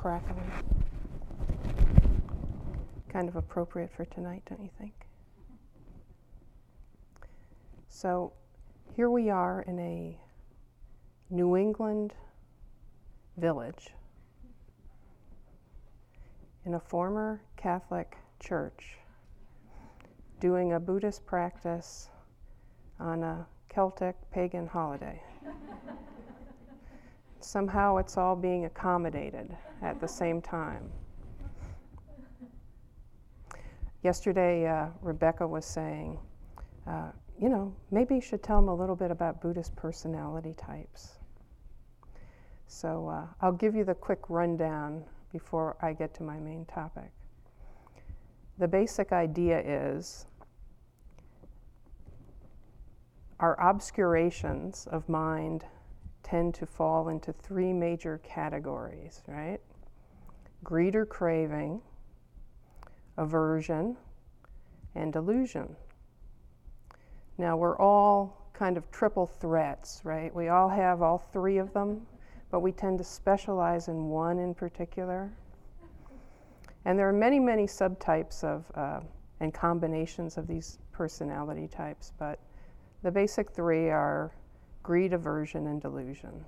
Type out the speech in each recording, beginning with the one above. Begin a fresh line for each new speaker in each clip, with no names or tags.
crackling. Kind of appropriate for tonight, don't you think? So here we are in a New England village in a former Catholic church doing a Buddhist practice on a Celtic pagan holiday. Somehow it's all being accommodated at the same time. Yesterday, uh, Rebecca was saying, uh, you know, maybe you should tell them a little bit about Buddhist personality types. So uh, I'll give you the quick rundown before I get to my main topic. The basic idea is our obscurations of mind tend to fall into three major categories, right? Greed or craving, aversion, and delusion. Now, we're all kind of triple threats, right? We all have all three of them, but we tend to specialize in one in particular. And there are many, many subtypes of uh, and combinations of these personality types, but the basic three are greed, aversion, and delusion.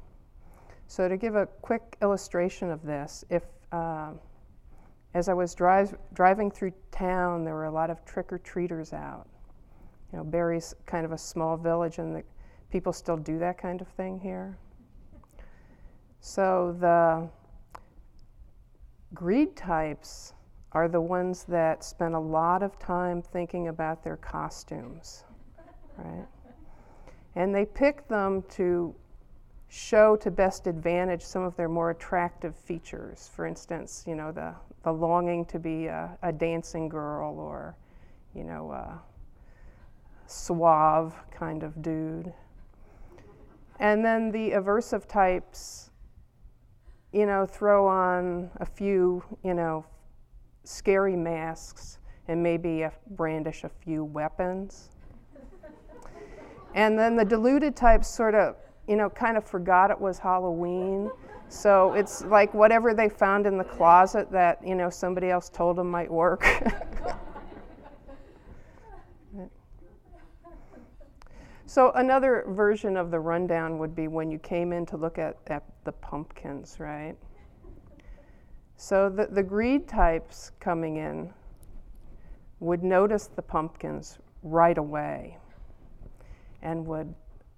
So, to give a quick illustration of this, if uh, as I was drive, driving through town, there were a lot of trick or treaters out. You know, Barre's kind of a small village, and the people still do that kind of thing here. So, the greed types are the ones that spend a lot of time thinking about their costumes, right? And they pick them to show to best advantage some of their more attractive features. For instance, you know, the, the longing to be a, a dancing girl or, you know, a suave kind of dude. And then the aversive types, you know, throw on a few, you know, scary masks and maybe brandish a few weapons. And then the diluted types sort of, you know, kind of forgot it was Halloween. So it's like whatever they found in the closet that, you know, somebody else told them might work. so another version of the rundown would be when you came in to look at, at the pumpkins, right? So the, the greed types coming in would notice the pumpkins right away and would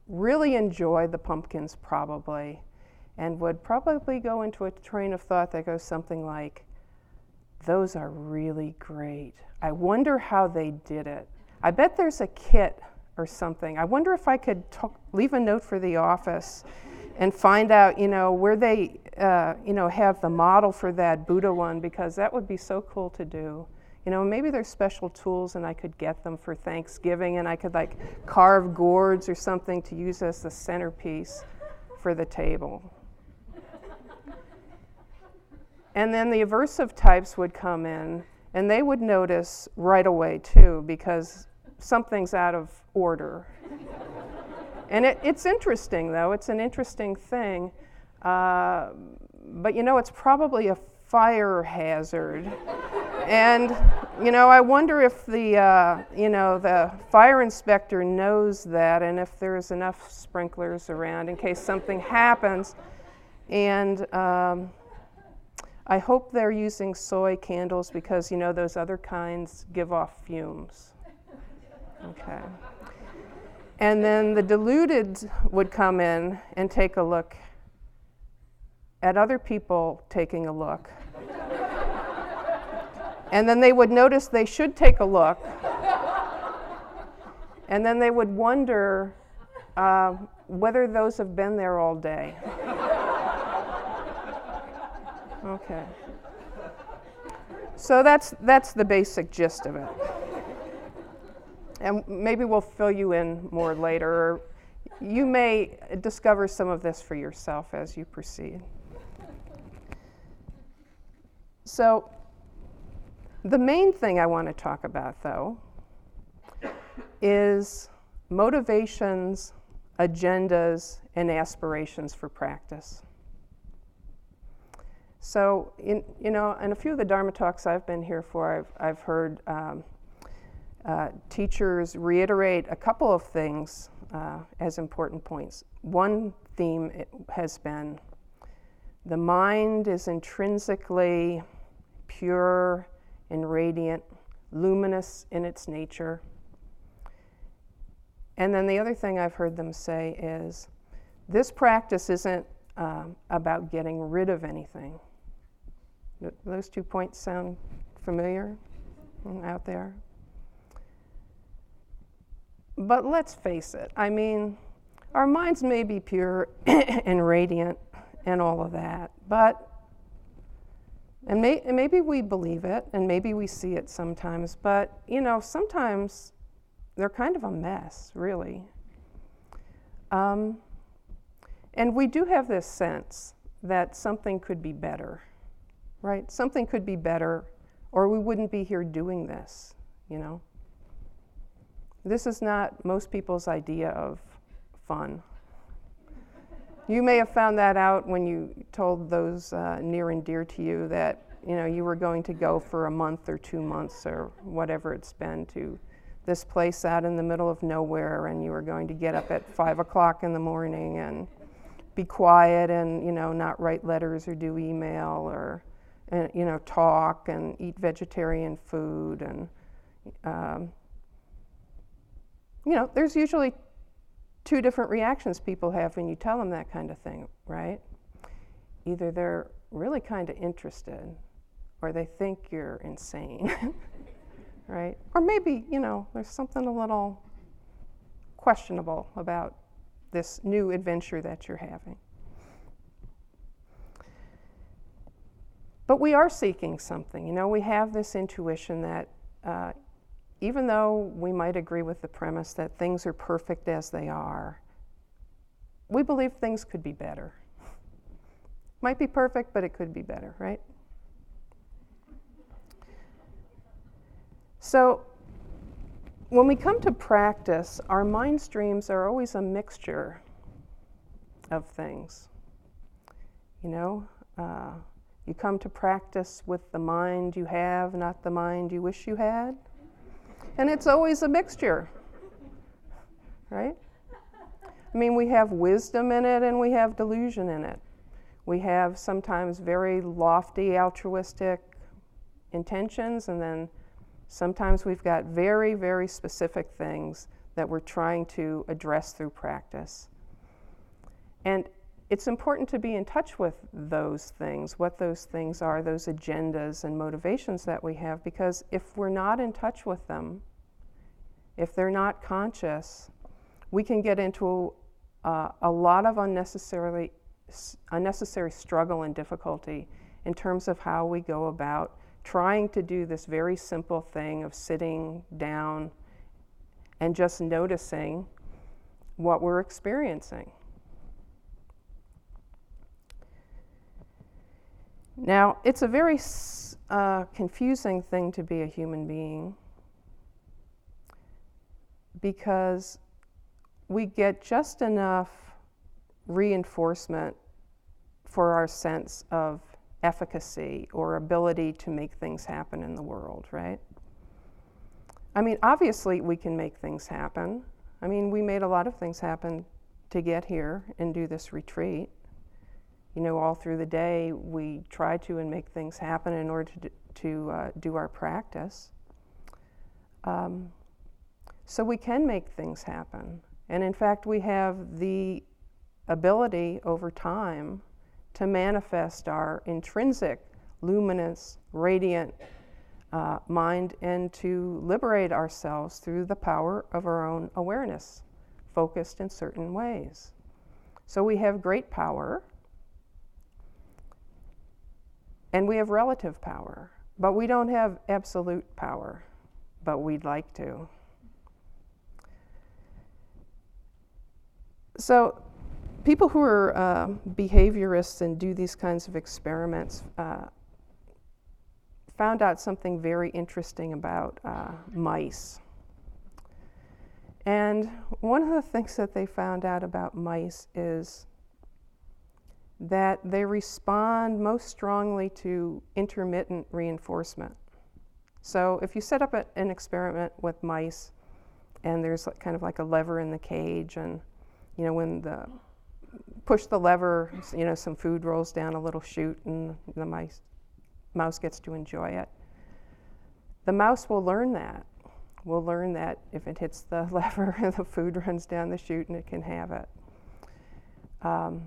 really enjoy the pumpkins probably and would probably go into a train of thought that goes something like those are really great. I wonder how they did it. I bet there's a kit or something. I wonder if i could talk, leave a note for the office and find out you know where they uh, you know have the model for that buddha one because that would be so cool to do you know, maybe there's special tools and I could get them for Thanksgiving and I could like carve gourds or something to use as the centerpiece for the table. and then the aversive types would come in and they would notice right away too because something's out of order. and it, it's interesting though, it's an interesting thing. Uh, but you know, it's probably a fire hazard. And, you know, I wonder if the, uh, you know, the fire inspector knows that and if there's enough sprinklers around in case something happens. And um, I hope they're using soy candles because, you know, those other kinds give off fumes. Okay. And then the deluded would come in and take a look at other people taking a look. And then they would notice they should take a look. and then they would wonder uh, whether those have been there all day. okay. So that's, that's the basic gist of it. And maybe we'll fill you in more later. You may discover some of this for yourself as you proceed. So, the main thing I want to talk about, though, is motivations, agendas, and aspirations for practice. So, in, you know, in a few of the Dharma talks I've been here for, I've, I've heard um, uh, teachers reiterate a couple of things uh, as important points. One theme has been the mind is intrinsically pure and radiant, luminous in its nature. And then the other thing I've heard them say is this practice isn't um, about getting rid of anything. Those two points sound familiar out there? But let's face it, I mean, our minds may be pure and radiant and all of that, but, and, may, and maybe we believe it and maybe we see it sometimes, but, you know, sometimes they're kind of a mess, really. Um, and we do have this sense that something could be better, right? Something could be better, or we wouldn't be here doing this, you know? This is not most people's idea of fun. You may have found that out when you told those uh, near and dear to you that you know you were going to go for a month or two months or whatever it's been to this place out in the middle of nowhere, and you were going to get up at five o'clock in the morning and be quiet and you know not write letters or do email or and, you know talk and eat vegetarian food and um, you know there's usually two different reactions people have when you tell them that kind of thing right either they're really kind of interested or they think you're insane right or maybe you know there's something a little questionable about this new adventure that you're having. But we are seeking something. You know, we have this intuition that uh, even though we might agree with the premise that things are perfect as they are, we believe things could be better. Might be perfect, but it could be better, right? So, when we come to practice, our mind streams are always a mixture of things. You know, uh, you come to practice with the mind you have, not the mind you wish you had. And it's always a mixture, right? I mean, we have wisdom in it and we have delusion in it. We have sometimes very lofty altruistic intentions, and then Sometimes we've got very, very specific things that we're trying to address through practice. And it's important to be in touch with those things, what those things are, those agendas and motivations that we have, because if we're not in touch with them, if they're not conscious, we can get into uh, a lot of unnecessarily unnecessary struggle and difficulty in terms of how we go about trying to do this very simple thing of sitting down and just noticing what we're experiencing. Now, it's a very uh, confusing thing to be a human being because we get just enough reinforcement for our sense of efficacy or ability to make things happen in the world, right? I mean, obviously, we can make things happen. I mean, we made a lot of things happen to get here and do this retreat. You know, all through the day, we try to and make things happen in order to, to uh, do our practice. Um, so we can make things happen. And in fact, we have the ability over time to manifest our intrinsic, luminous, radiant uh, mind and to liberate ourselves through the power of our own awareness, focused in certain ways. So we have great power and we have relative power, but we don't have absolute power, but we'd like to. So people who are uh, behaviorists and do these kinds of experiments uh, found out something very interesting about uh, mice. And one of the things that they found out about mice is that they respond most strongly to intermittent reinforcement. So if you set up a, an experiment with mice and there's kind of like a lever in the cage and you know when the push the lever, you know some food rolls down a little chute and the mice mouse gets to enjoy it. The mouse will learn that. Will learn that if it hits the lever, and the food runs down the chute and it can have it. Um,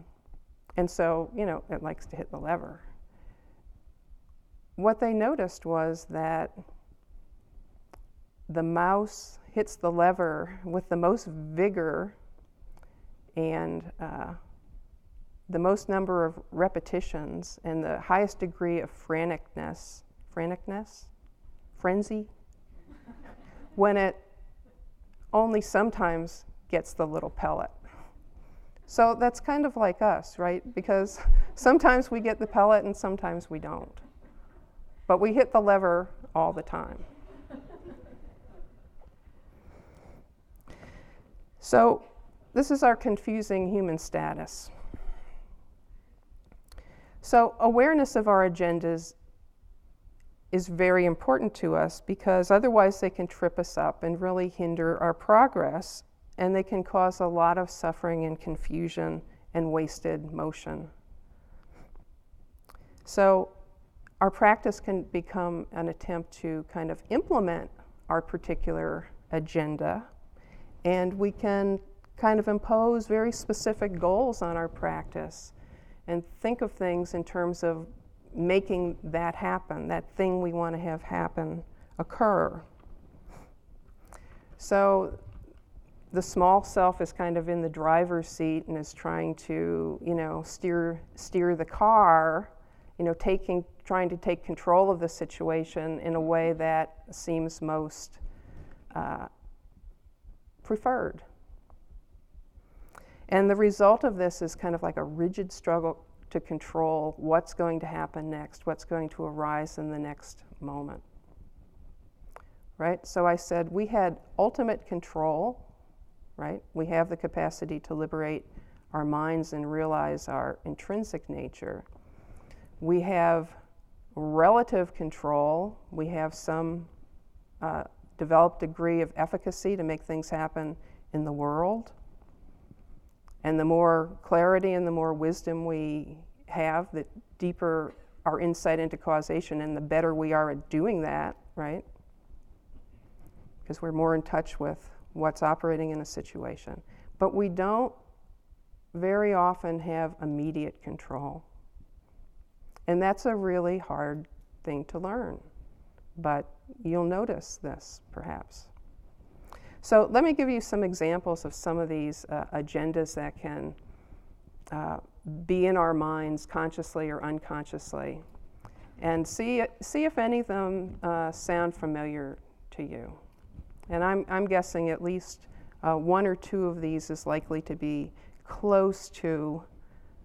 and so, you know, it likes to hit the lever. What they noticed was that the mouse hits the lever with the most vigor and uh, the most number of repetitions and the highest degree of franticness, franticness, frenzy, when it only sometimes gets the little pellet. So that's kind of like us, right? Because sometimes we get the pellet and sometimes we don't. But we hit the lever all the time. So, this is our confusing human status. So, awareness of our agendas is very important to us because otherwise they can trip us up and really hinder our progress and they can cause a lot of suffering and confusion and wasted motion. So, our practice can become an attempt to kind of implement our particular agenda, and we can kind of impose very specific goals on our practice and think of things in terms of making that happen, that thing we want to have happen occur. So the small self is kind of in the driver's seat and is trying to, you know, steer steer the car, you know, taking trying to take control of the situation in a way that seems most uh, preferred. And the result of this is kind of like a rigid struggle to control what's going to happen next, what's going to arise in the next moment. Right? So I said we had ultimate control, right? We have the capacity to liberate our minds and realize our intrinsic nature. We have relative control, we have some uh, developed degree of efficacy to make things happen in the world. And the more clarity and the more wisdom we have, the deeper our insight into causation and the better we are at doing that, right? Because we're more in touch with what's operating in a situation. But we don't very often have immediate control. And that's a really hard thing to learn. But you'll notice this perhaps. So let me give you some examples of some of these uh, agendas that can uh, be in our minds consciously or unconsciously and see, see if any of them uh, sound familiar to you. And I'm, I'm guessing at least uh, one or two of these is likely to be close to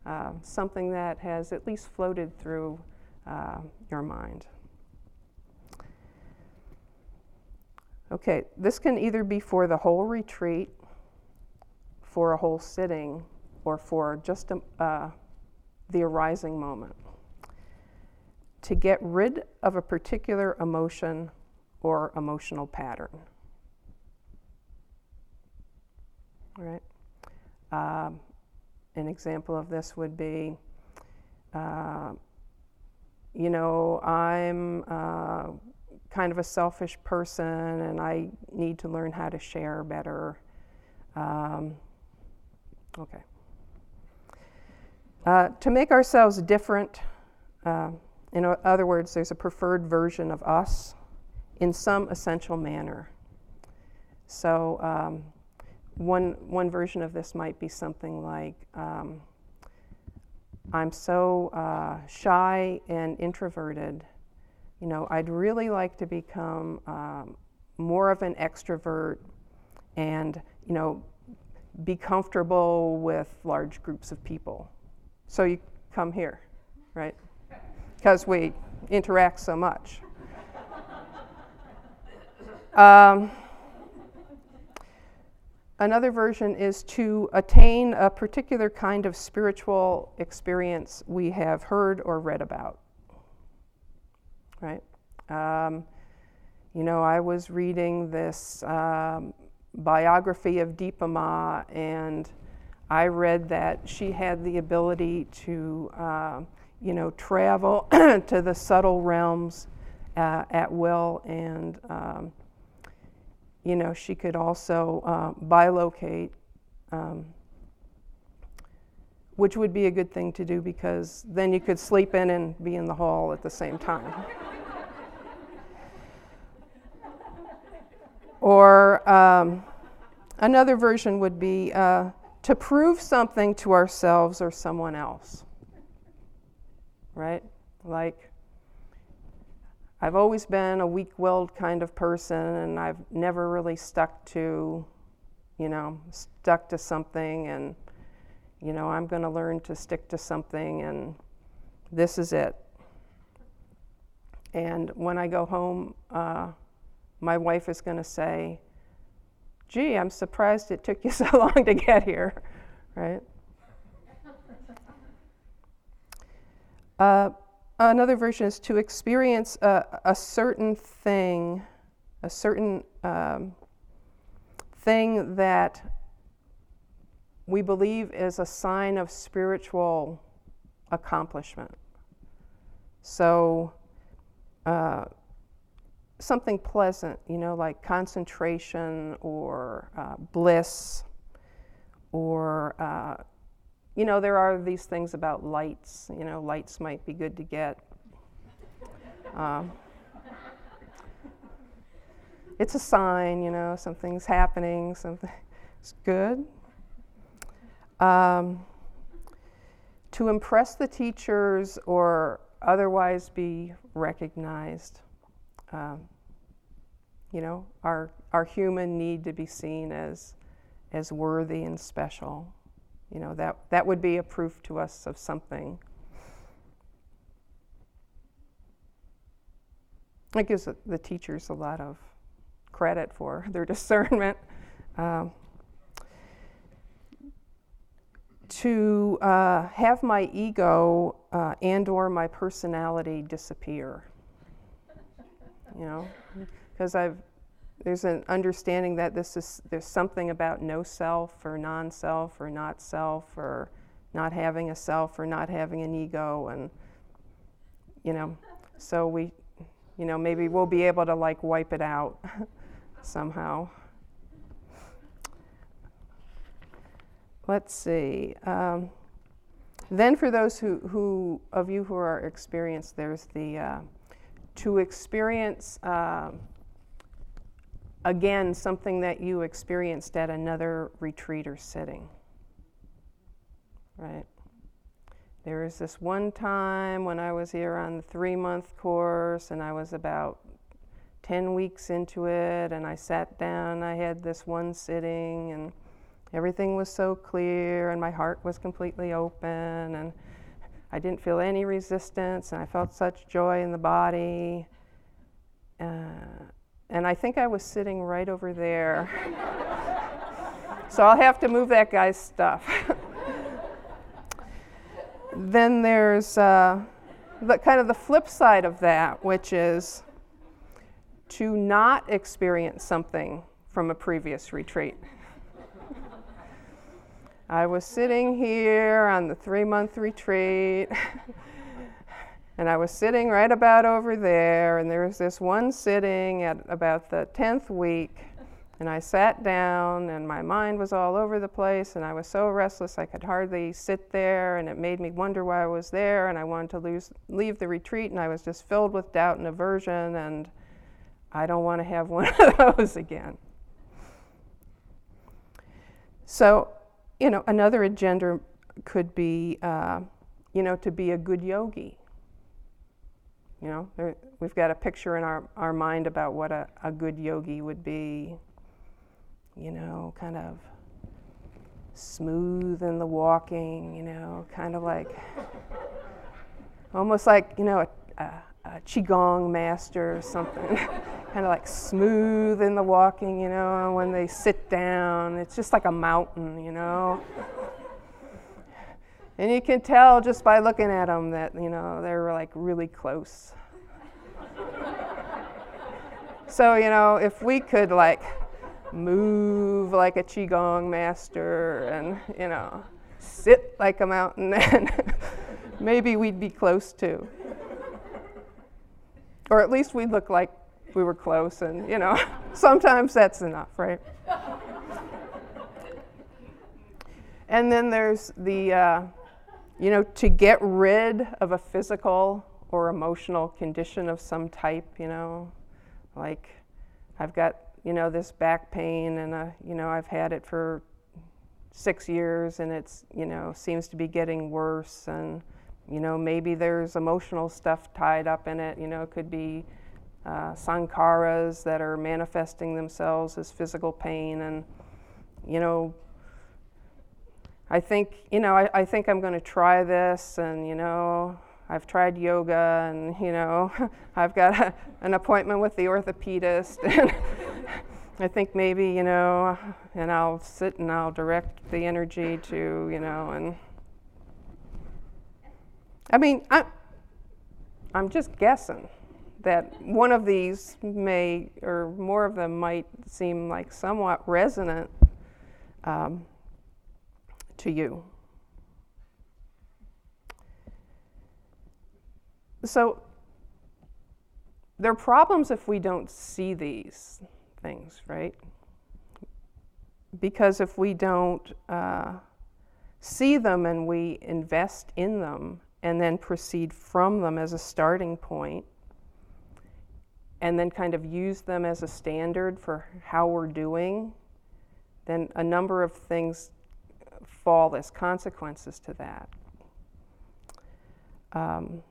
uh, something that has at least floated through uh, your mind. Okay, this can either be for the whole retreat, for a whole sitting, or for just a, uh, the arising moment. To get rid of a particular emotion or emotional pattern. Right. Um, an example of this would be, uh, you know, I'm uh, kind of a selfish person and I need to learn how to share better. Um, okay. Uh, to make ourselves different, uh, in other words, there's a preferred version of us in some essential manner. So, um, one, one version of this might be something like um, I'm so uh, shy and introverted. You know, I'd really like to become um, more of an extrovert and, you know, be comfortable with large groups of people. So you come here, right? Because we interact so much. Um, another version is to attain a particular kind of spiritual experience we have heard or read about. Right? Um, you know, I was reading this um, biography of Dipa Ma, and I read that she had the ability to, uh, you know, travel to the subtle realms uh, at will, and um, you know, she could also uh, bilocate, um, which would be a good thing to do because then you could sleep in and be in the hall at the same time. or um, another version would be uh, to prove something to ourselves or someone else. Right? Like, I've always been a weak willed kind of person, and I've never really stuck to, you know, stuck to something, and, you know, I'm going to learn to stick to something, and this is it. And when I go home, uh, my wife is going to say, Gee, I'm surprised it took you so long to get here, right? Uh, another version is to experience a, a certain thing, a certain um, thing that we believe is a sign of spiritual accomplishment. So, uh, something pleasant, you know, like concentration or uh, bliss or uh, you know, there are these things about lights. You know, lights might be good to get. Um, it's a sign, you know, something's happening, something's good. Um, to impress the teachers or otherwise be recognized. Um, you know, our, our human need to be seen as, as worthy and special. You know, that, that would be a proof to us of something. It gives the teachers a lot of credit for their discernment. Um, to uh, have my ego uh, and or my personality disappear you know because i've there's an understanding that this is there's something about no self or non-self or not self or not having a self or not having an ego and you know so we you know maybe we'll be able to like wipe it out somehow. Let's see um, then for those who, who of you who are experienced there's the uh, to experience uh, again, something that you experienced at another retreat or sitting. Right? There was this one time when I was here on the three month course, and I was about 10 weeks into it, and I sat down. I had this one sitting, and everything was so clear, and my heart was completely open, and I didn't feel any resistance, and I felt such joy in the body. Uh, and I think I was sitting right over there. so I'll have to move that guy's stuff. then there's uh, the kind of the flip side of that, which is to not experience something from a previous retreat. I was sitting here on the three month retreat. And I was sitting right about over there, and there was this one sitting at about the 10th week. And I sat down, and my mind was all over the place, and I was so restless I could hardly sit there, and it made me wonder why I was there, and I wanted to lose, leave the retreat, and I was just filled with doubt and aversion, and I don't want to have one of those again. So, you know, another agenda could be, uh, you know, to be a good yogi you know, we've got a picture in our, our mind about what a, a good yogi would be, you know, kind of smooth in the walking, you know, kind of like almost like, you know, a, a, a Qigong master or something. kind of like smooth in the walking, you know, when they sit down. It's just like a mountain, you know. And you can tell just by looking at them that, you know, they're like really close. so, you know, if we could like move like a Qigong master and, you know, sit like a mountain, then maybe we'd be close to. Or at least we'd look like we were close, and you know, sometimes that's enough, right? and then there's the, uh, you know, to get rid of a physical or emotional condition of some type, you know, like I've got, you know, this back pain, and uh, you know, I've had it for six years, and it's, you know, seems to be getting worse, and you know, maybe there's emotional stuff tied up in it. You know, it could be uh, sankharas that are manifesting themselves as physical pain. And, you know, I think, you know, I, I think I'm going to try this. And, you know, I've tried yoga and, you know, I've got a, an appointment with the orthopedist. And I think maybe, you know, and I'll sit and I'll direct the energy to, you know, and I mean, I, I'm just guessing that one of these may, or more of them might seem like somewhat resonant um, to you. So, there are problems if we don't see these things, right? Because if we don't uh, see them and we invest in them and then proceed from them as a starting point, and then kind of use them as a standard for how we're doing, then a number of things fall as consequences to that. Um,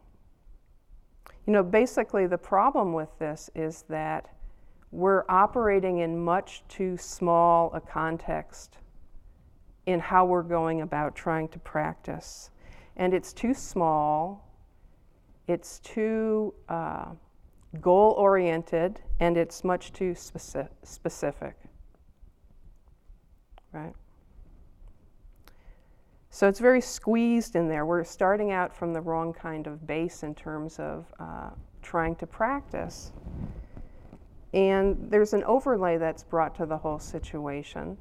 you know, basically, the problem with this is that we're operating in much too small a context in how we're going about trying to practice. And it's too small, it's too uh, goal oriented and it's much too speci- specific. Right? So it's very squeezed in there. We're starting out from the wrong kind of base in terms of uh, trying to practice. And there's an overlay that's brought to the whole situation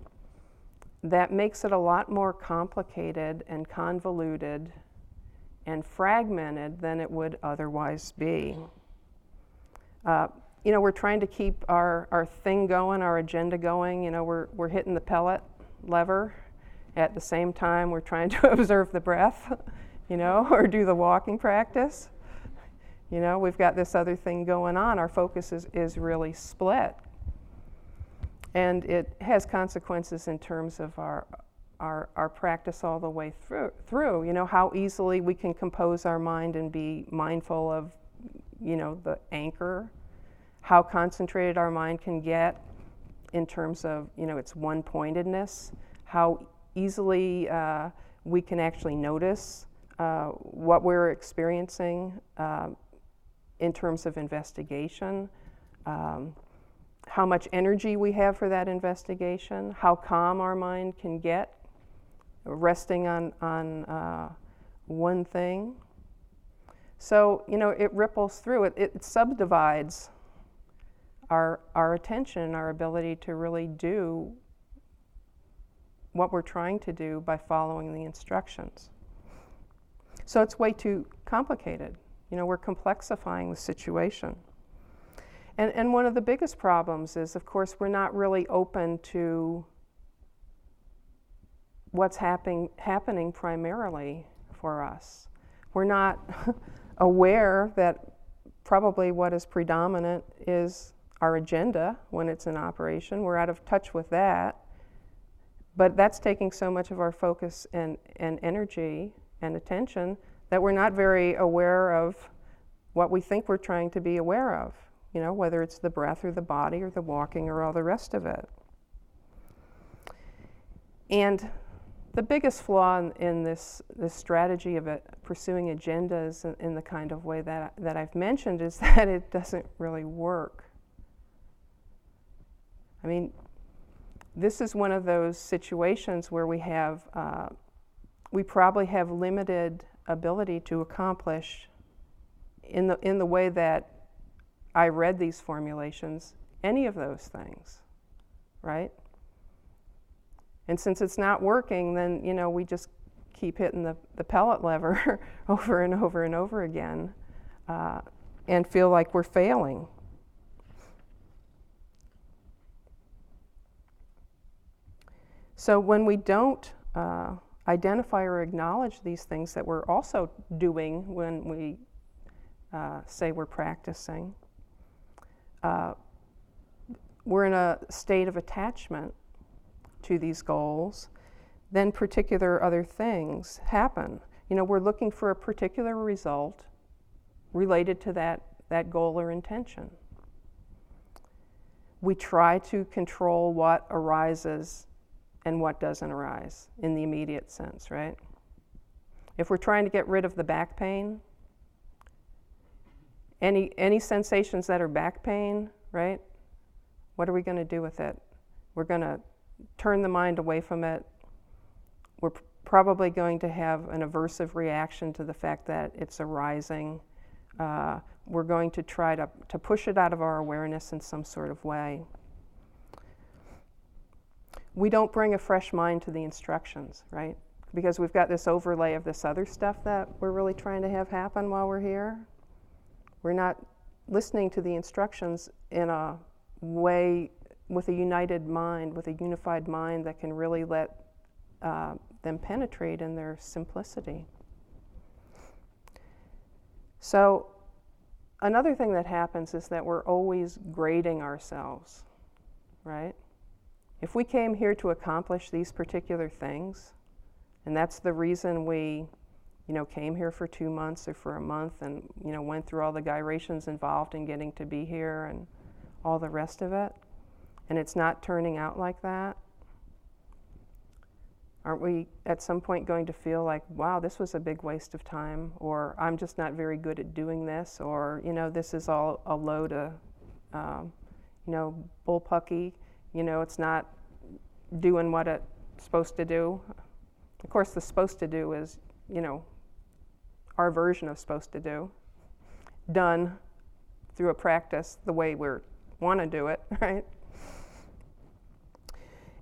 that makes it a lot more complicated and convoluted and fragmented than it would otherwise be. Uh, you know, we're trying to keep our, our thing going, our agenda going. You know, we're, we're hitting the pellet lever. At the same time, we're trying to observe the breath, you know, or do the walking practice. You know, we've got this other thing going on. Our focus is, is really split. And it has consequences in terms of our, our, our practice all the way through, through. You know, how easily we can compose our mind and be mindful of you know, the anchor, how concentrated our mind can get in terms of, you know, its one pointedness, how easily uh, we can actually notice uh, what we're experiencing uh, in terms of investigation, um, how much energy we have for that investigation, how calm our mind can get resting on, on uh, one thing. So, you know, it ripples through, it, it subdivides our, our attention, our ability to really do what we're trying to do by following the instructions. So it's way too complicated. You know, we're complexifying the situation. And, and one of the biggest problems is, of course, we're not really open to what's happening, happening primarily for us. We're not aware that probably what is predominant is our agenda when it's in operation. We're out of touch with that. But that's taking so much of our focus and, and energy and attention that we're not very aware of what we think we're trying to be aware of, you know, whether it's the breath or the body or the walking or all the rest of it. And the biggest flaw in, in, this, this strategy of it, pursuing agendas in, in, the kind of way that, that I've mentioned is that it doesn't really work. I mean, this is one of those situations where we have, uh, we probably have limited ability to accomplish in the, in the way that I read these formulations any of those things, right? And since it's not working, then, you know, we just keep hitting the, the pellet lever over and over and over again uh, and feel like we're failing. So when we don't uh, identify or acknowledge these things that we're also doing when we uh, say we're practicing, uh, we're in a state of attachment to these goals, then particular other things happen. You know, we're looking for a particular result related to that, that goal or intention. We try to control what arises and what doesn't arise in the immediate sense, right? If we're trying to get rid of the back pain, any, any sensations that are back pain, right? What are we going to do with it? We're going to turn the mind away from it. We're probably going to have an aversive reaction to the fact that it's arising. Uh, we're going to try to, to push it out of our awareness in some sort of way. We don't bring a fresh mind to the instructions, right? Because we've got this overlay of this other stuff that we're really trying to have happen while we're here. We're not listening to the instructions in a way with a united mind, with a unified mind that can really let uh, them penetrate in their simplicity. So, another thing that happens is that we're always grading ourselves, right? If we came here to accomplish these particular things, and that's the reason we you know, came here for two months or for a month and, you know, went through all the gyrations involved in getting to be here and all the rest of it, and it's not turning out like that, aren't we at some point going to feel like, wow, this was a big waste of time, or I'm just not very good at doing this, or, you know, this is all a load of, um, you know, bullpucky, you know, it's not doing what it's supposed to do. Of course, the supposed to do is, you know, our version of supposed to do, done through a practice the way we want to do it, right?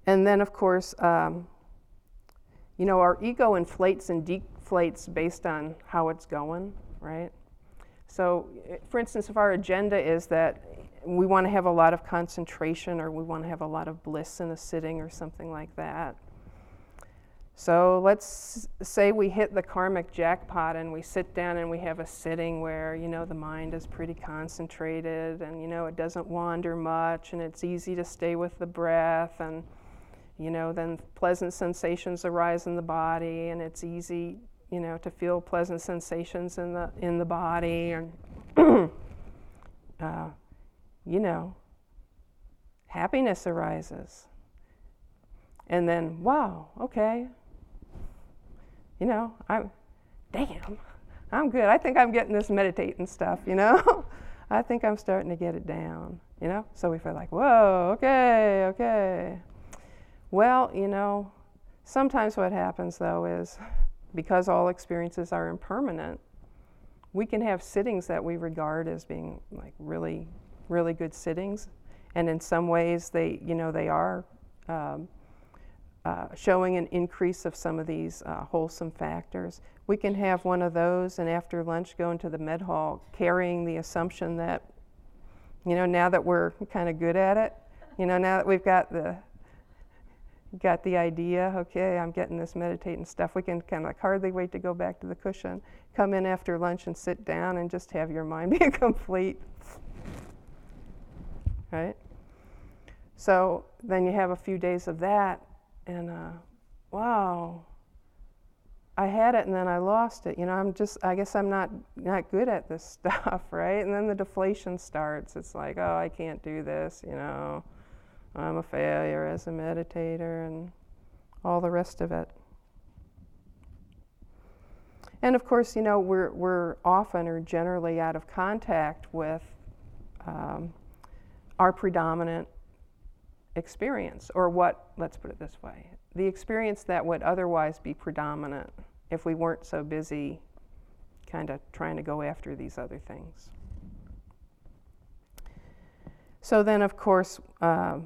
And then, of course, um, you know, our ego inflates and deflates based on how it's going, right? So, for instance, if our agenda is that we want to have a lot of concentration or we want to have a lot of bliss in a sitting or something like that, so let's say we hit the karmic jackpot and we sit down and we have a sitting where, you know, the mind is pretty concentrated and, you know, it doesn't wander much and it's easy to stay with the breath and, you know, then pleasant sensations arise in the body and it's easy, you know, to feel pleasant sensations in the, in the body and, uh, you know, happiness arises. And then, wow, okay, you know, I'm, damn, I'm good. I think I'm getting this meditating stuff, you know? I think I'm starting to get it down, you know? So we feel like, whoa, okay, okay. Well, you know, sometimes what happens though is because all experiences are impermanent, we can have sittings that we regard as being like really, really good sittings. And in some ways, they, you know, they are um, uh, showing an increase of some of these uh, wholesome factors. We can have one of those and after lunch go into the med hall carrying the assumption that, you know, now that we're kind of good at it, you know, now that we've got the got the idea, okay, I'm getting this meditating stuff, we can kind of like hardly wait to go back to the cushion, come in after lunch and sit down and just have your mind be complete. Right? So then you have a few days of that, and uh, wow, I had it and then I lost it. You know, I'm just, I guess I'm not not good at this stuff, right? And then the deflation starts. It's like, oh, I can't do this. You know, I'm a failure as a meditator, and all the rest of it. And of course, you know, we're we're often or generally out of contact with um, our predominant experience, or what, let's put it this way, the experience that would otherwise be predominant if we weren't so busy kind of trying to go after these other things. So then, of course, uh,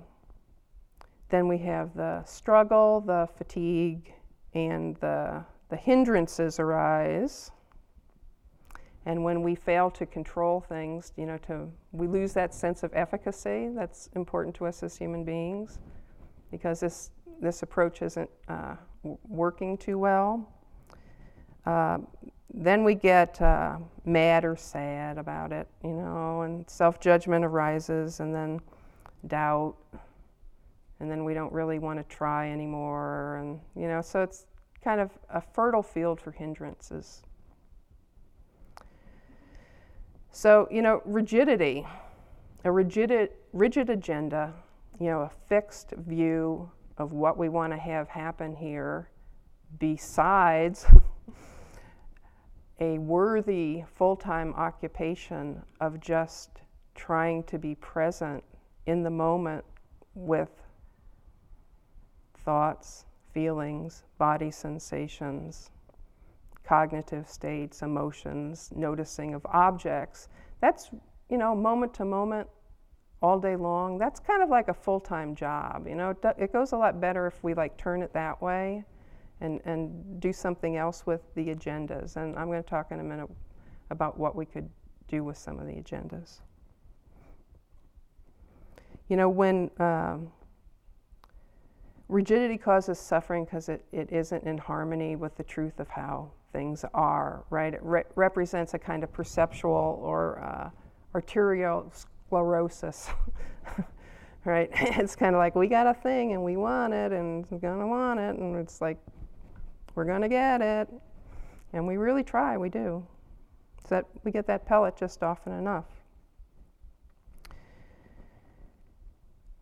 then we have the struggle, the fatigue, and the, the hindrances arise. And when we fail to control things, you know, to, we lose that sense of efficacy that's important to us as human beings because this, this approach isn't uh, working too well. Uh, then we get uh, mad or sad about it, you know, and self judgment arises, and then doubt, and then we don't really want to try anymore, and you know, so it's kind of a fertile field for hindrances. So, you know, rigidity, a rigid, rigid agenda, you know, a fixed view of what we want to have happen here, besides a worthy full time occupation of just trying to be present in the moment with thoughts, feelings, body sensations, cognitive states, emotions, noticing of objects. That's, you know, moment to moment, all day long. That's kind of like a full time job. You know, it, goes a lot better if we like turn it that way and, and do something else with the agendas. And I'm going to talk in a minute about what we could do with some of the agendas. You know, when um, rigidity causes suffering because it, it isn't in harmony with the truth of how things are, right? It re- represents a kind of perceptual or uh, arterial sclerosis. right? It's kind of like we got a thing and we want it and we're gonna want it, and it's like we're to get it. And we really try, we do. So that we get that pellet just often enough.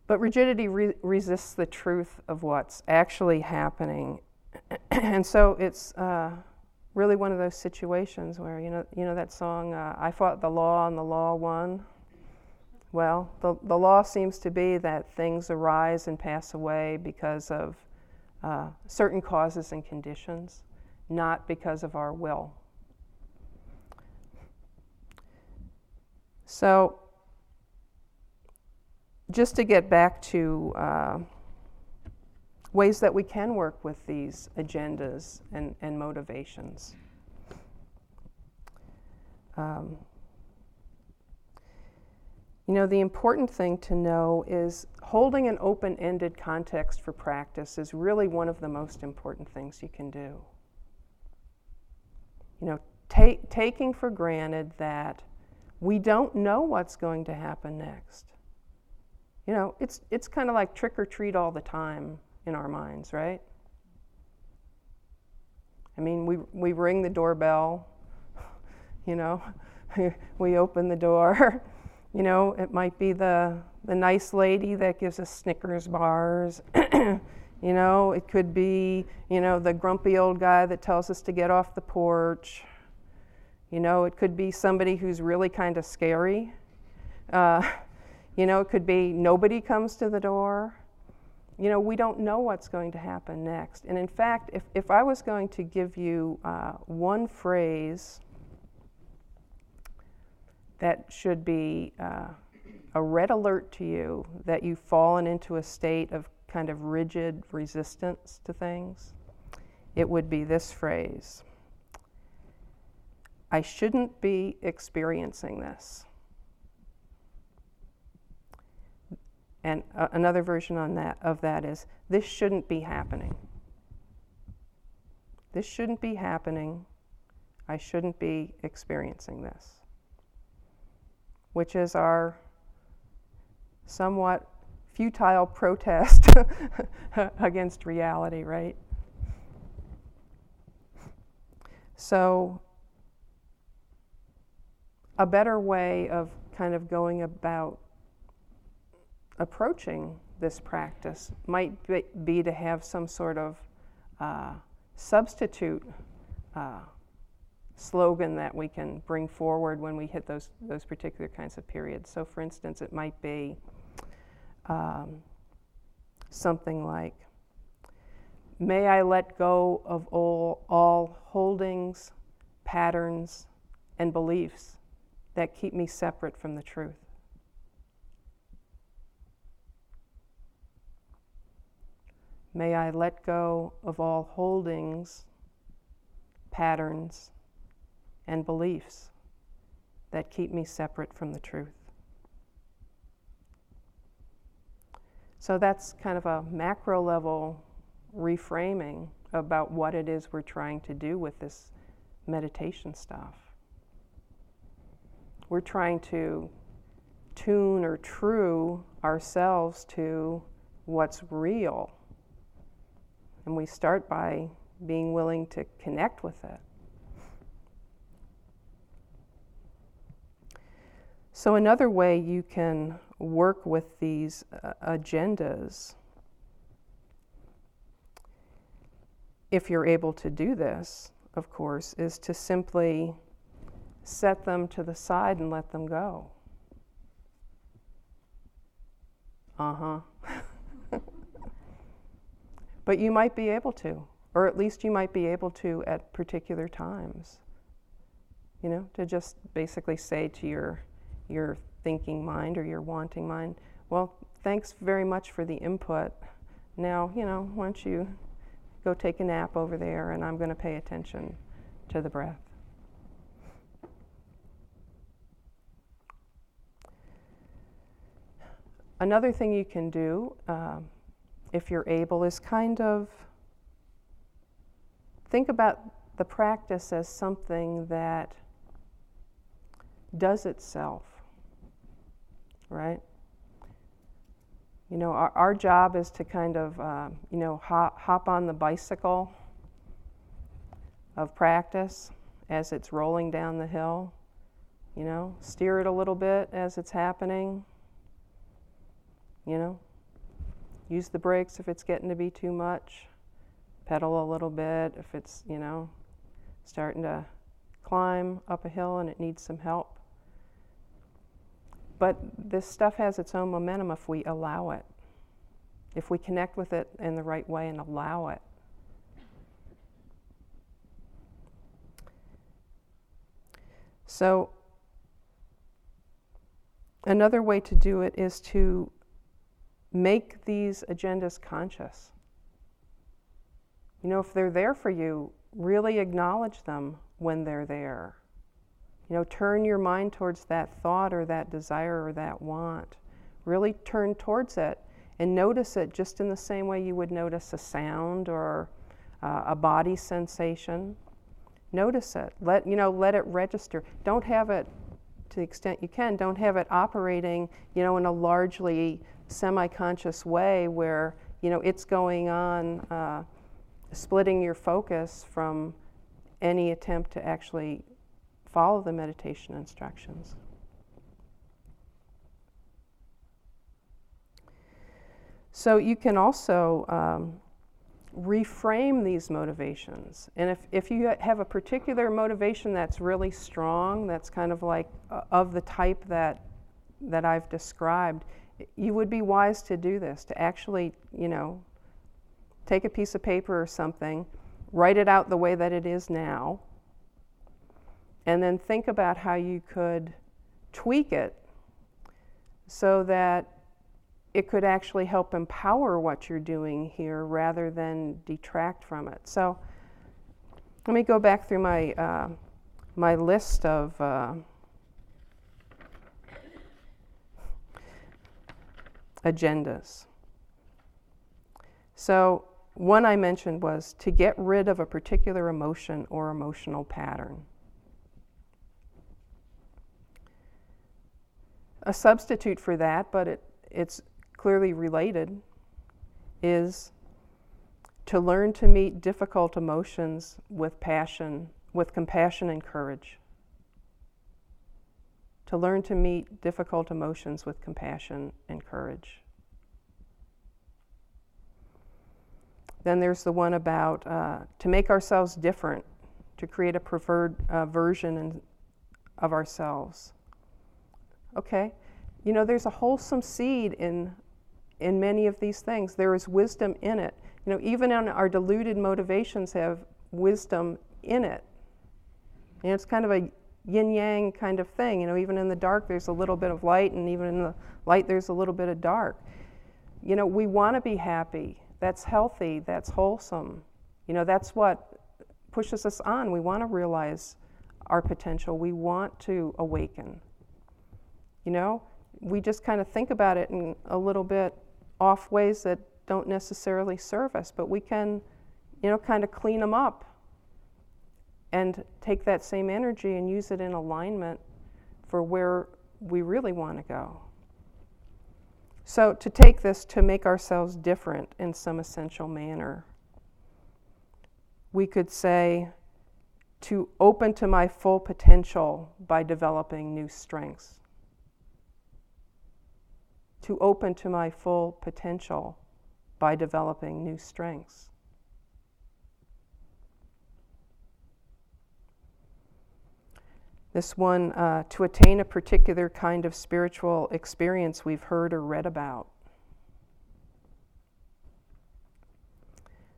But rigidity re- resists the truth of what's actually happening. and so it's uh, really one of those situations where, you know, you know that song, uh, I fought the law and the law won? Well, the, the law seems to be that things arise and pass away because of uh, certain causes and conditions, not because of our will. So, just to get back to uh, ways that we can work with these agendas and, and motivations. Um, you know, the important thing to know is holding an open ended context for practice is really one of the most important things you can do. You know, taking for granted that we don't know what's going to happen next. You know, it's, it's kind of like trick or treat all the time in our minds, right? I mean, we, we ring the doorbell, you know, we open the door. You know, it might be the, the nice lady that gives us Snickers bars. you know, it could be, you know, the grumpy old guy that tells us to get off the porch. You know, it could be somebody who's really kind of scary. Uh, you know, it could be nobody comes to the door. You know, we don't know what's going to happen next. And in fact, if, if I was going to give you uh, one phrase that should be uh, a red alert to you that you've fallen into a state of kind of rigid resistance to things, it would be this phrase I shouldn't be experiencing this. And uh, another version on that, of that is this shouldn't be happening. This shouldn't be happening. I shouldn't be experiencing this which is our somewhat futile protest against reality, right? So, a better way of kind of going about approaching this practice might be, to have some sort of uh, substitute uh, slogan that we can bring forward when we hit those, those particular kinds of periods. So, for instance, it might be um, something like May I let go of all, all holdings, patterns, and beliefs that keep me separate from the truth. May I let go of all holdings, patterns, and beliefs that keep me separate from the truth. So that's kind of a macro level reframing about what it is we're trying to do with this meditation stuff. We're trying to tune or true ourselves to what's real. And we start by being willing to connect with it. So, another way you can work with these uh, agendas if you're able to do this, of course, is to simply set them to the side and let them go. Uh huh. but you might be able to, or at least you might be able to at particular times. You know, to just basically say to your your thinking mind or your wanting mind, well, thanks very much for the input. Now, you know, why don't you go take a nap over there and I'm going to pay attention to the breath. Another thing you can do, uh, if you're able, is kind of think about the practice as something that does itself, right? You know, our, our job is to kind of, uh, you know, hop, hop on the bicycle of practice as it's rolling down the hill. You know, steer it a little bit as it's happening. You know, use the brakes if it's getting to be too much. Pedal a little bit if it's, you know, starting to climb up a hill and it needs some help. But this stuff has its own momentum if we allow it, if we connect with it in the right way and allow it. So, another way to do it is to make these agendas conscious. You know, if they're there for you, really acknowledge them when they're there. You know, turn your mind towards that thought or that desire or that want. Really turn towards it and notice it just in the same way you would notice a sound or uh, a body sensation. Notice it. Let you know. Let it register. Don't have it to the extent you can. Don't have it operating. You know, in a largely semi-conscious way where you know it's going on, uh, splitting your focus from any attempt to actually follow the meditation instructions. So you can also um, reframe these motivations. And if, if you have a particular motivation that's really strong, that's kind of like uh, of the type that, that I've described, you would be wise to do this, to actually, you know, take a piece of paper or something, write it out the way that it is now, and then think about how you could tweak it so that it could actually help empower what you're doing here rather than detract from it. So let me go back through my, uh, my list of. Uh, agendas. So, one I mentioned was to get rid of a particular emotion or emotional pattern. A substitute for that, but it, it's clearly related, is to learn to meet difficult emotions with passion, with compassion and courage. To learn to meet difficult emotions with compassion and courage. Then there's the one about uh, to make ourselves different, to create a preferred uh, version in, of ourselves. Okay? You know, there's a wholesome seed in, in many of these things. There is wisdom in it. You know, even in our deluded motivations have wisdom in it. Know, it's kind of a yin yang kind of thing. You know, even in the dark, there's a little bit of light, and even in the light, there's a little bit of dark. You know, we want to be happy. That's healthy. That's wholesome. You know, that's what pushes us on. We want to realize our potential. We want to awaken. You know, we just kind of think about it in a little bit off ways that don't necessarily serve us, but we can, you know, kind of clean them up and take that same energy and use it in alignment for where we really want to go. So, to take this to make ourselves different in some essential manner, we could say to open to my full potential by developing new strengths. To open to my full potential by developing new strengths. This one, uh, to attain a particular kind of spiritual experience we've heard or read about.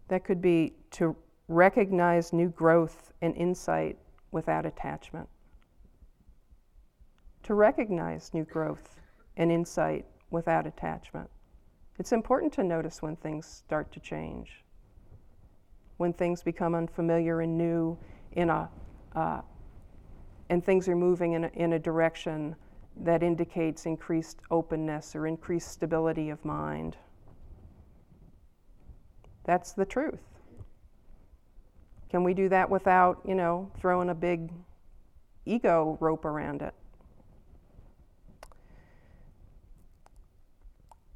That could be to recognize new growth and insight without attachment. To recognize new growth and insight without attachment. It's important to notice when things start to change, when things become unfamiliar and new in a uh, and things are moving in a, in a direction that indicates increased openness or increased stability of mind. That's the truth. Can we do that without, you know, throwing a big ego rope around it?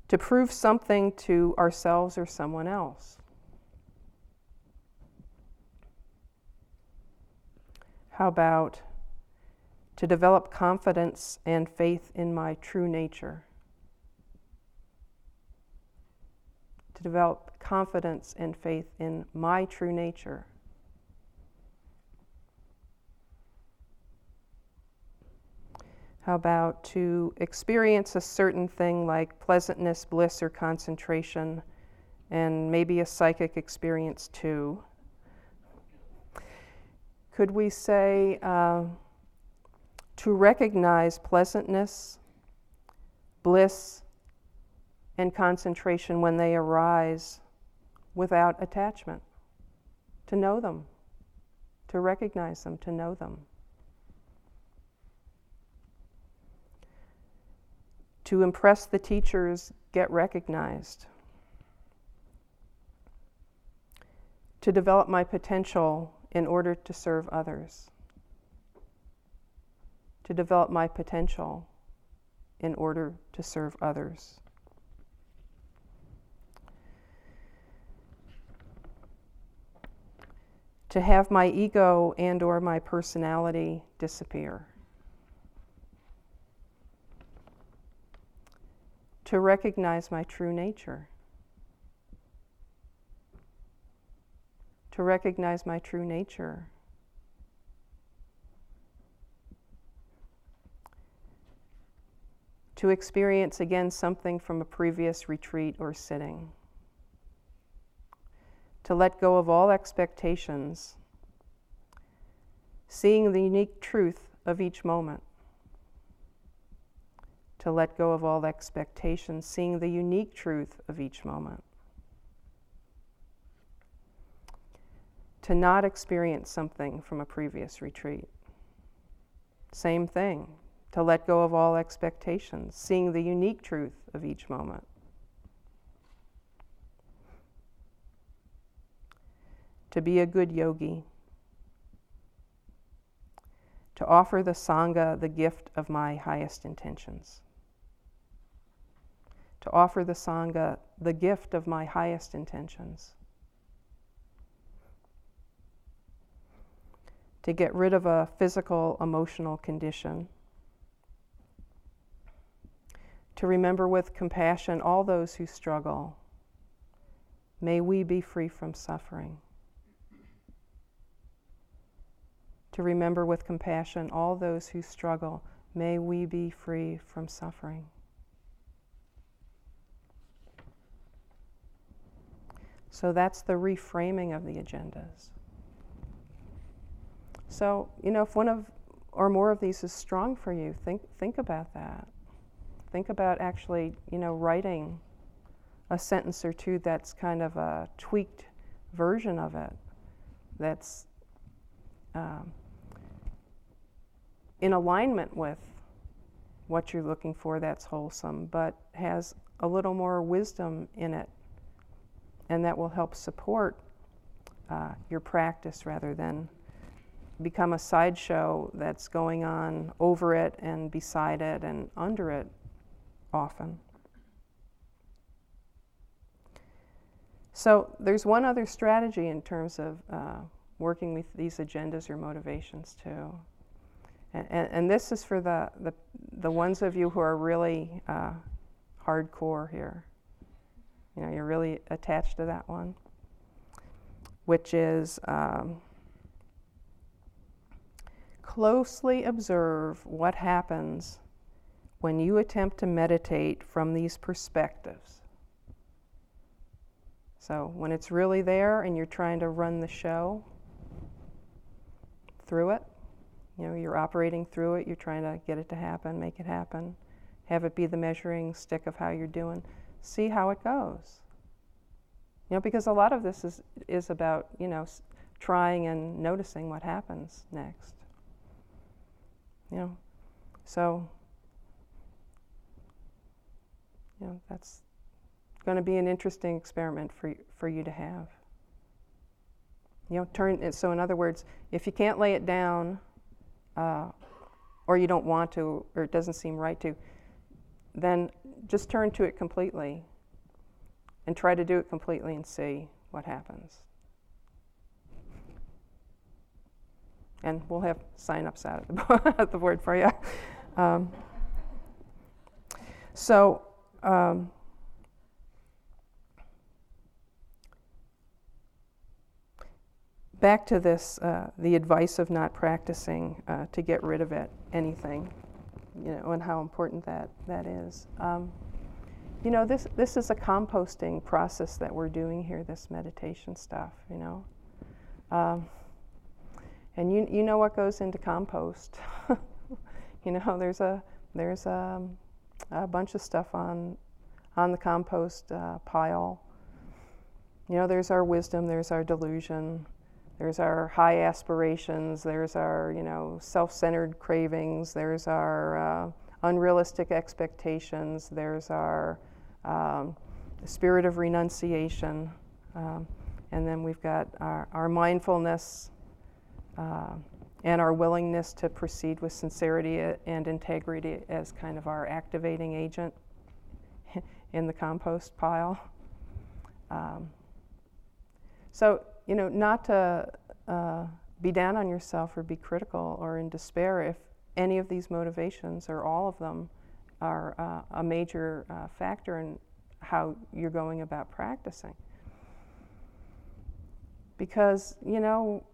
To prove something to ourselves or someone else. How about to develop confidence and faith in my true nature. To develop confidence and faith in my true nature. How about to experience a certain thing like pleasantness, bliss, or concentration, and maybe a psychic experience too? Could we say, uh, to recognize pleasantness, bliss, and concentration when they arise without attachment, to know them, to recognize them, to know them. To impress the teachers, get recognized. To develop my potential in order to serve others to develop my potential in order to serve others. To have my ego and or my personality disappear. To recognize my true nature. To recognize my true nature to experience again something from a previous retreat or sitting, to let go of all expectations, seeing the unique truth of each moment, to let go of all expectations, seeing the unique truth of each moment. To not experience something from a previous retreat. Same thing, to let go of all expectations, seeing the unique truth of each moment. To be a good yogi, to offer the Sangha the gift of my highest intentions. To offer the Sangha the gift of my highest intentions. To get rid of a physical, emotional condition to remember with compassion all those who struggle. May we be free from suffering. To remember with compassion all those who struggle. May we be free from suffering. So that's the reframing of the agendas. So, you know, if one of or more of these is strong for you, think, think about that. Think about actually, you know, writing a sentence or two that's kind of a tweaked version of it that's um, in alignment with what you're looking for that's wholesome, but has a little more wisdom in it. And that will help support uh, your practice rather than become a sideshow that's going on over it and beside it and under it often. So, there's one other strategy in terms of uh, working with these agendas or motivations too. And, and, and, this is for the, the, the ones of you who are really uh, hardcore here. You know, you're really attached to that one, which is um, closely observe what happens when you attempt to meditate from these perspectives. So, when it's really there and you're trying to run the show through it, you know, you're operating through it, you're trying to get it to happen, make it happen, have it be the measuring stick of how you're doing see how it goes. You know, because a lot of this is, is about, you know, trying and noticing what happens next. You know, so, you know, that's going to be an interesting experiment for, for you to have. You know, turn, so in other words, if you can't lay it down, uh, or you don't want to, or it doesn't seem right to, then just turn to it completely and try to do it completely and see what happens. And we'll have sign-ups out at the board for you. Um, so, um, back to this uh, the advice of not practicing uh, to get rid of it, anything you know, and how important that, that is. Um, you know, this, this is a composting process that we're doing here, this meditation stuff, you know. Um, and you, you know what goes into compost. you know, there's a, there's a, a, bunch of stuff on, on the compost uh, pile. You know, there's our wisdom, there's our delusion, there's our high aspirations, there's our, you know, self-centered cravings, there's our uh, unrealistic expectations, there's our um, spirit of renunciation, um, and then we've got our, our mindfulness uh, and our willingness to proceed with sincerity and integrity as kind of our activating agent in the compost pile. Um, so you know, not to uh, be down on yourself or be critical or in despair if any of these motivations or all of them are uh, a major uh, factor in how you're going about practicing. Because, you know,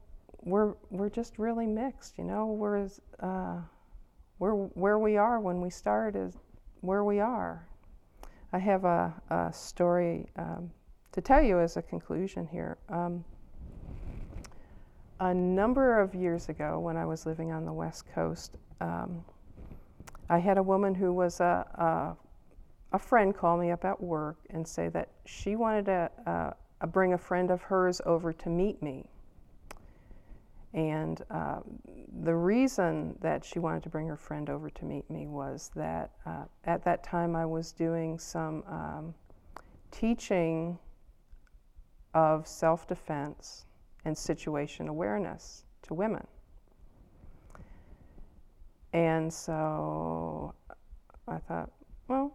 we're, we're just really mixed, you know, we're, uh, we're, where we are when we start is where we are. I have a, a story um, to tell you as a conclusion here. Um, a number of years ago, when I was living on the West Coast, um, I had a woman who was a, a, a, friend call me up at work and say that she wanted to uh, bring a friend of hers over to meet me. And uh, the reason that she wanted to bring her friend over to meet me was that uh, at that time I was doing some um, teaching of self defense and situation awareness to women. And so I thought, well,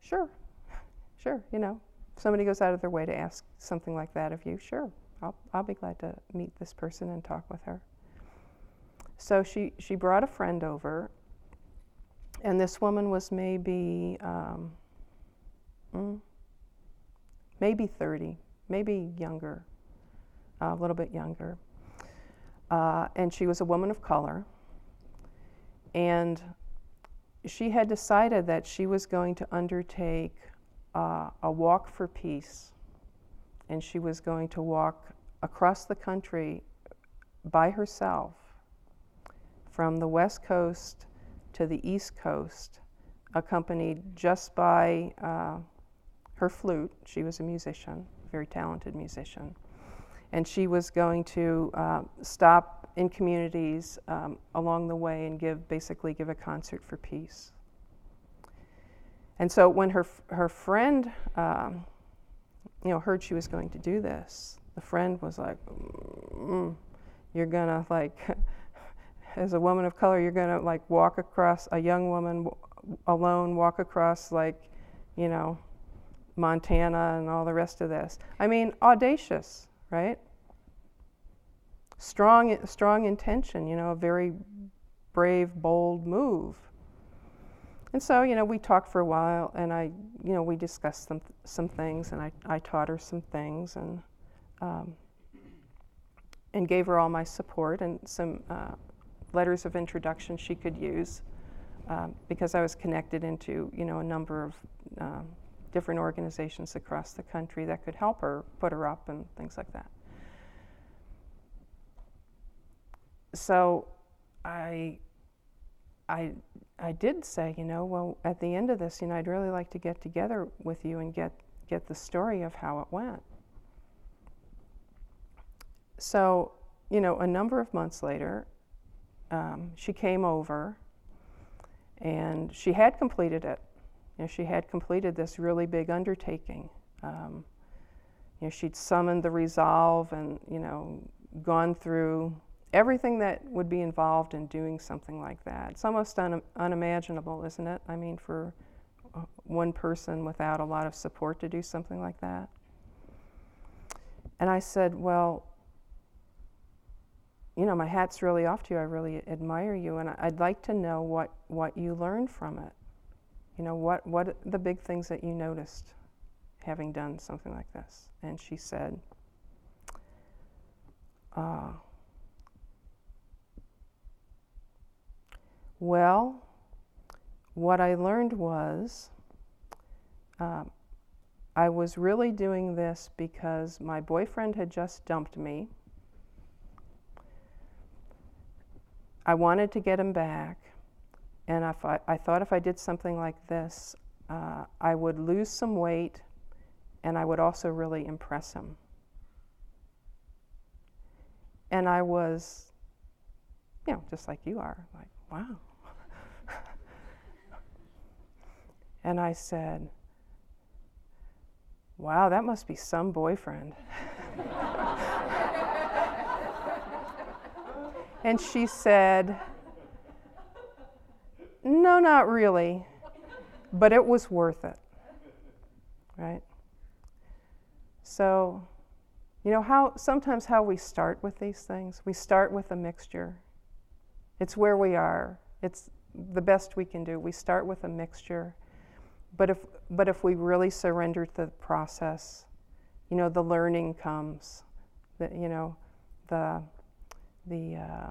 sure, sure, you know, if somebody goes out of their way to ask something like that of you, sure, I'll, I'll be glad to meet this person and talk with her. So she, she brought a friend over, and this woman was maybe, um, mm, maybe 30, maybe younger a little bit younger. Uh, and she was a woman of color. And she had decided that she was going to undertake uh, a walk for peace and she was going to walk across the country by herself from the west coast to the east coast, accompanied just by uh, her flute. She was a musician, a very talented musician. And she was going to uh, stop in communities um, along the way and give, basically, give a concert for peace. And so when her, her friend, um, you know, heard she was going to do this, the friend was like, mm, "You're gonna like, as a woman of color, you're gonna like walk across a young woman w- alone, walk across like, you know, Montana and all the rest of this. I mean, audacious, right? Strong, strong intention. You know, a very brave, bold move." And so, you know, we talked for a while, and I, you know, we discussed some some things, and I, I taught her some things, and um, and gave her all my support and some uh, letters of introduction she could use um, because I was connected into, you know, a number of um, different organizations across the country that could help her put her up and things like that. So, I I, I did say, you know, well, at the end of this, you know, I'd really like to get together with you and get, get the story of how it went. So, you know, a number of months later, um, she came over and she had completed it. You know, she had completed this really big undertaking. Um, you know, she'd summoned the resolve and, you know, gone through everything that would be involved in doing something like that. It's almost un- unimaginable, isn't it? I mean, for uh, one person without a lot of support to do something like that. And I said, Well, you know, my hat's really off to you. I really admire you, and I'd like to know what, what you learned from it. You know, what, what the big things that you noticed having done something like this. And she said, uh, Well, what I learned was uh, I was really doing this because my boyfriend had just dumped me. I wanted to get him back, and if I, I thought if I did something like this, uh, I would lose some weight and I would also really impress him. And I was, you know, just like you are, like, wow, And I said, Wow, that must be some boyfriend. and she said, No, not really, but it was worth it. Right? So, you know, how sometimes how we start with these things, we start with a mixture. It's where we are, it's the best we can do. We start with a mixture but if but if we really surrender to the process, you know, the learning comes. The you know, the the uh,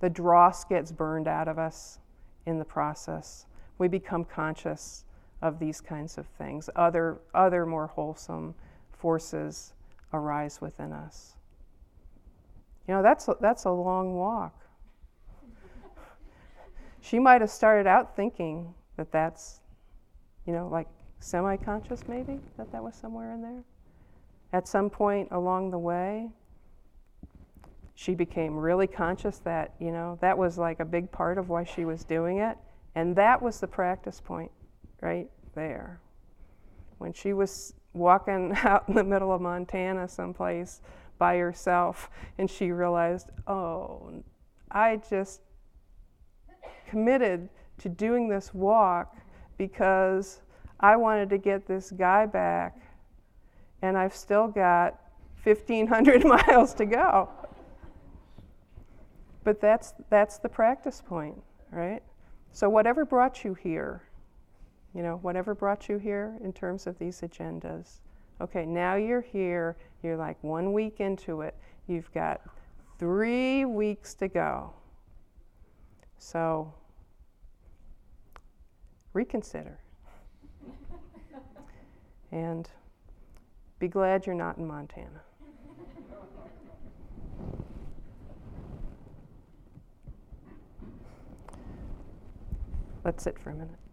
the dross gets burned out of us in the process. We become conscious of these kinds of things. Other other more wholesome forces arise within us. You know, that's a, that's a long walk. she might have started out thinking that that's, you know, like semi conscious maybe, that that was somewhere in there. At some point along the way, she became really conscious that, you know, that was like a big part of why she was doing it. And that was the practice point right there. When she was walking out in the middle of Montana someplace by herself and she realized, oh, I just committed to doing this walk because I wanted to get this guy back, and I've still got 1,500 miles to go. But that's, that's the practice point, right? So, whatever brought you here, you know, whatever brought you here in terms of these agendas, okay, now you're here, you're like one week into it, you've got three weeks to go. So, reconsider. and Be glad you're not in Montana. Let's sit for a minute.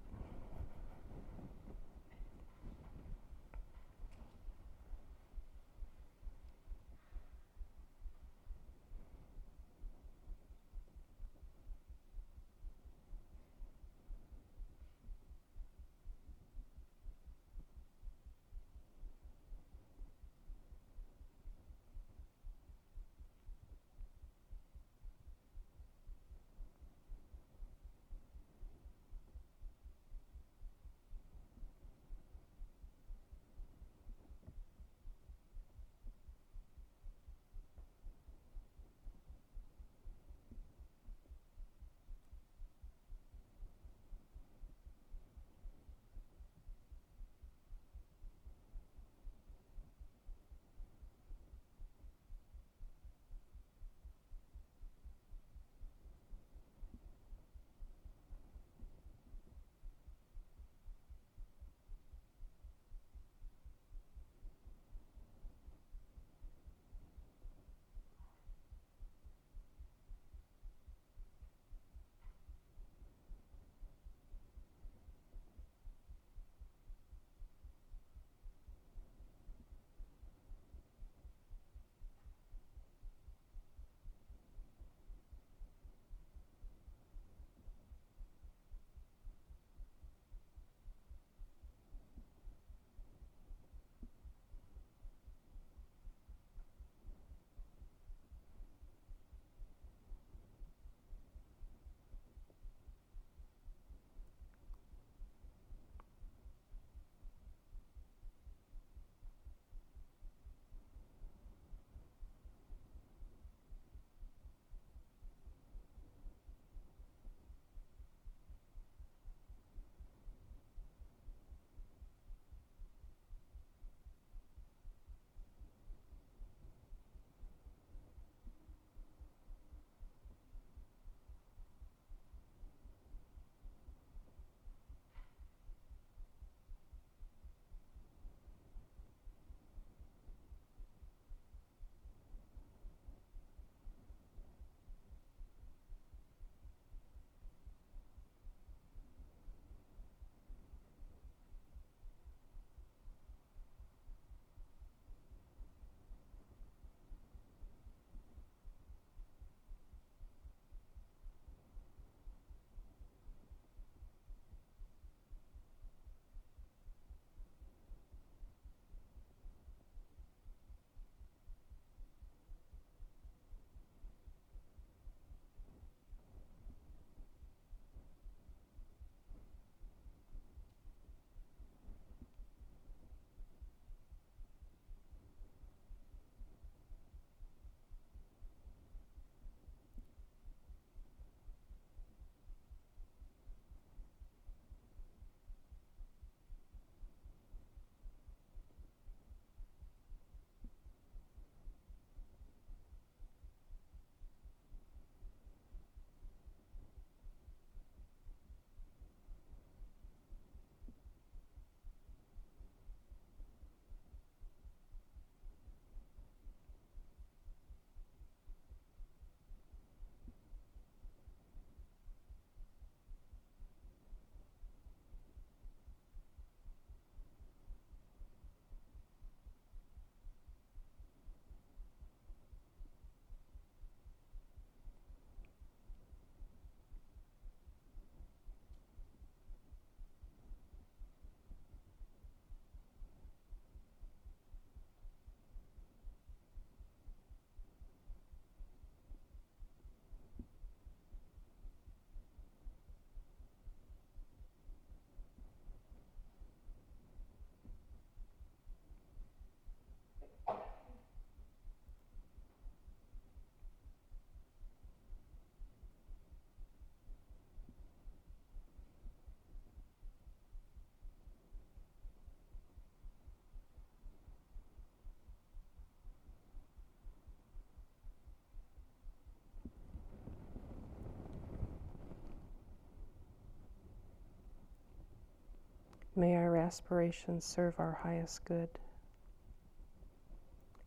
May our aspirations serve our highest good.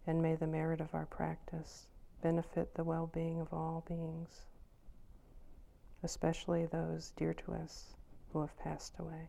and may the merit of our practice benefit the well being of all beings, especially those dear to us who have passed away.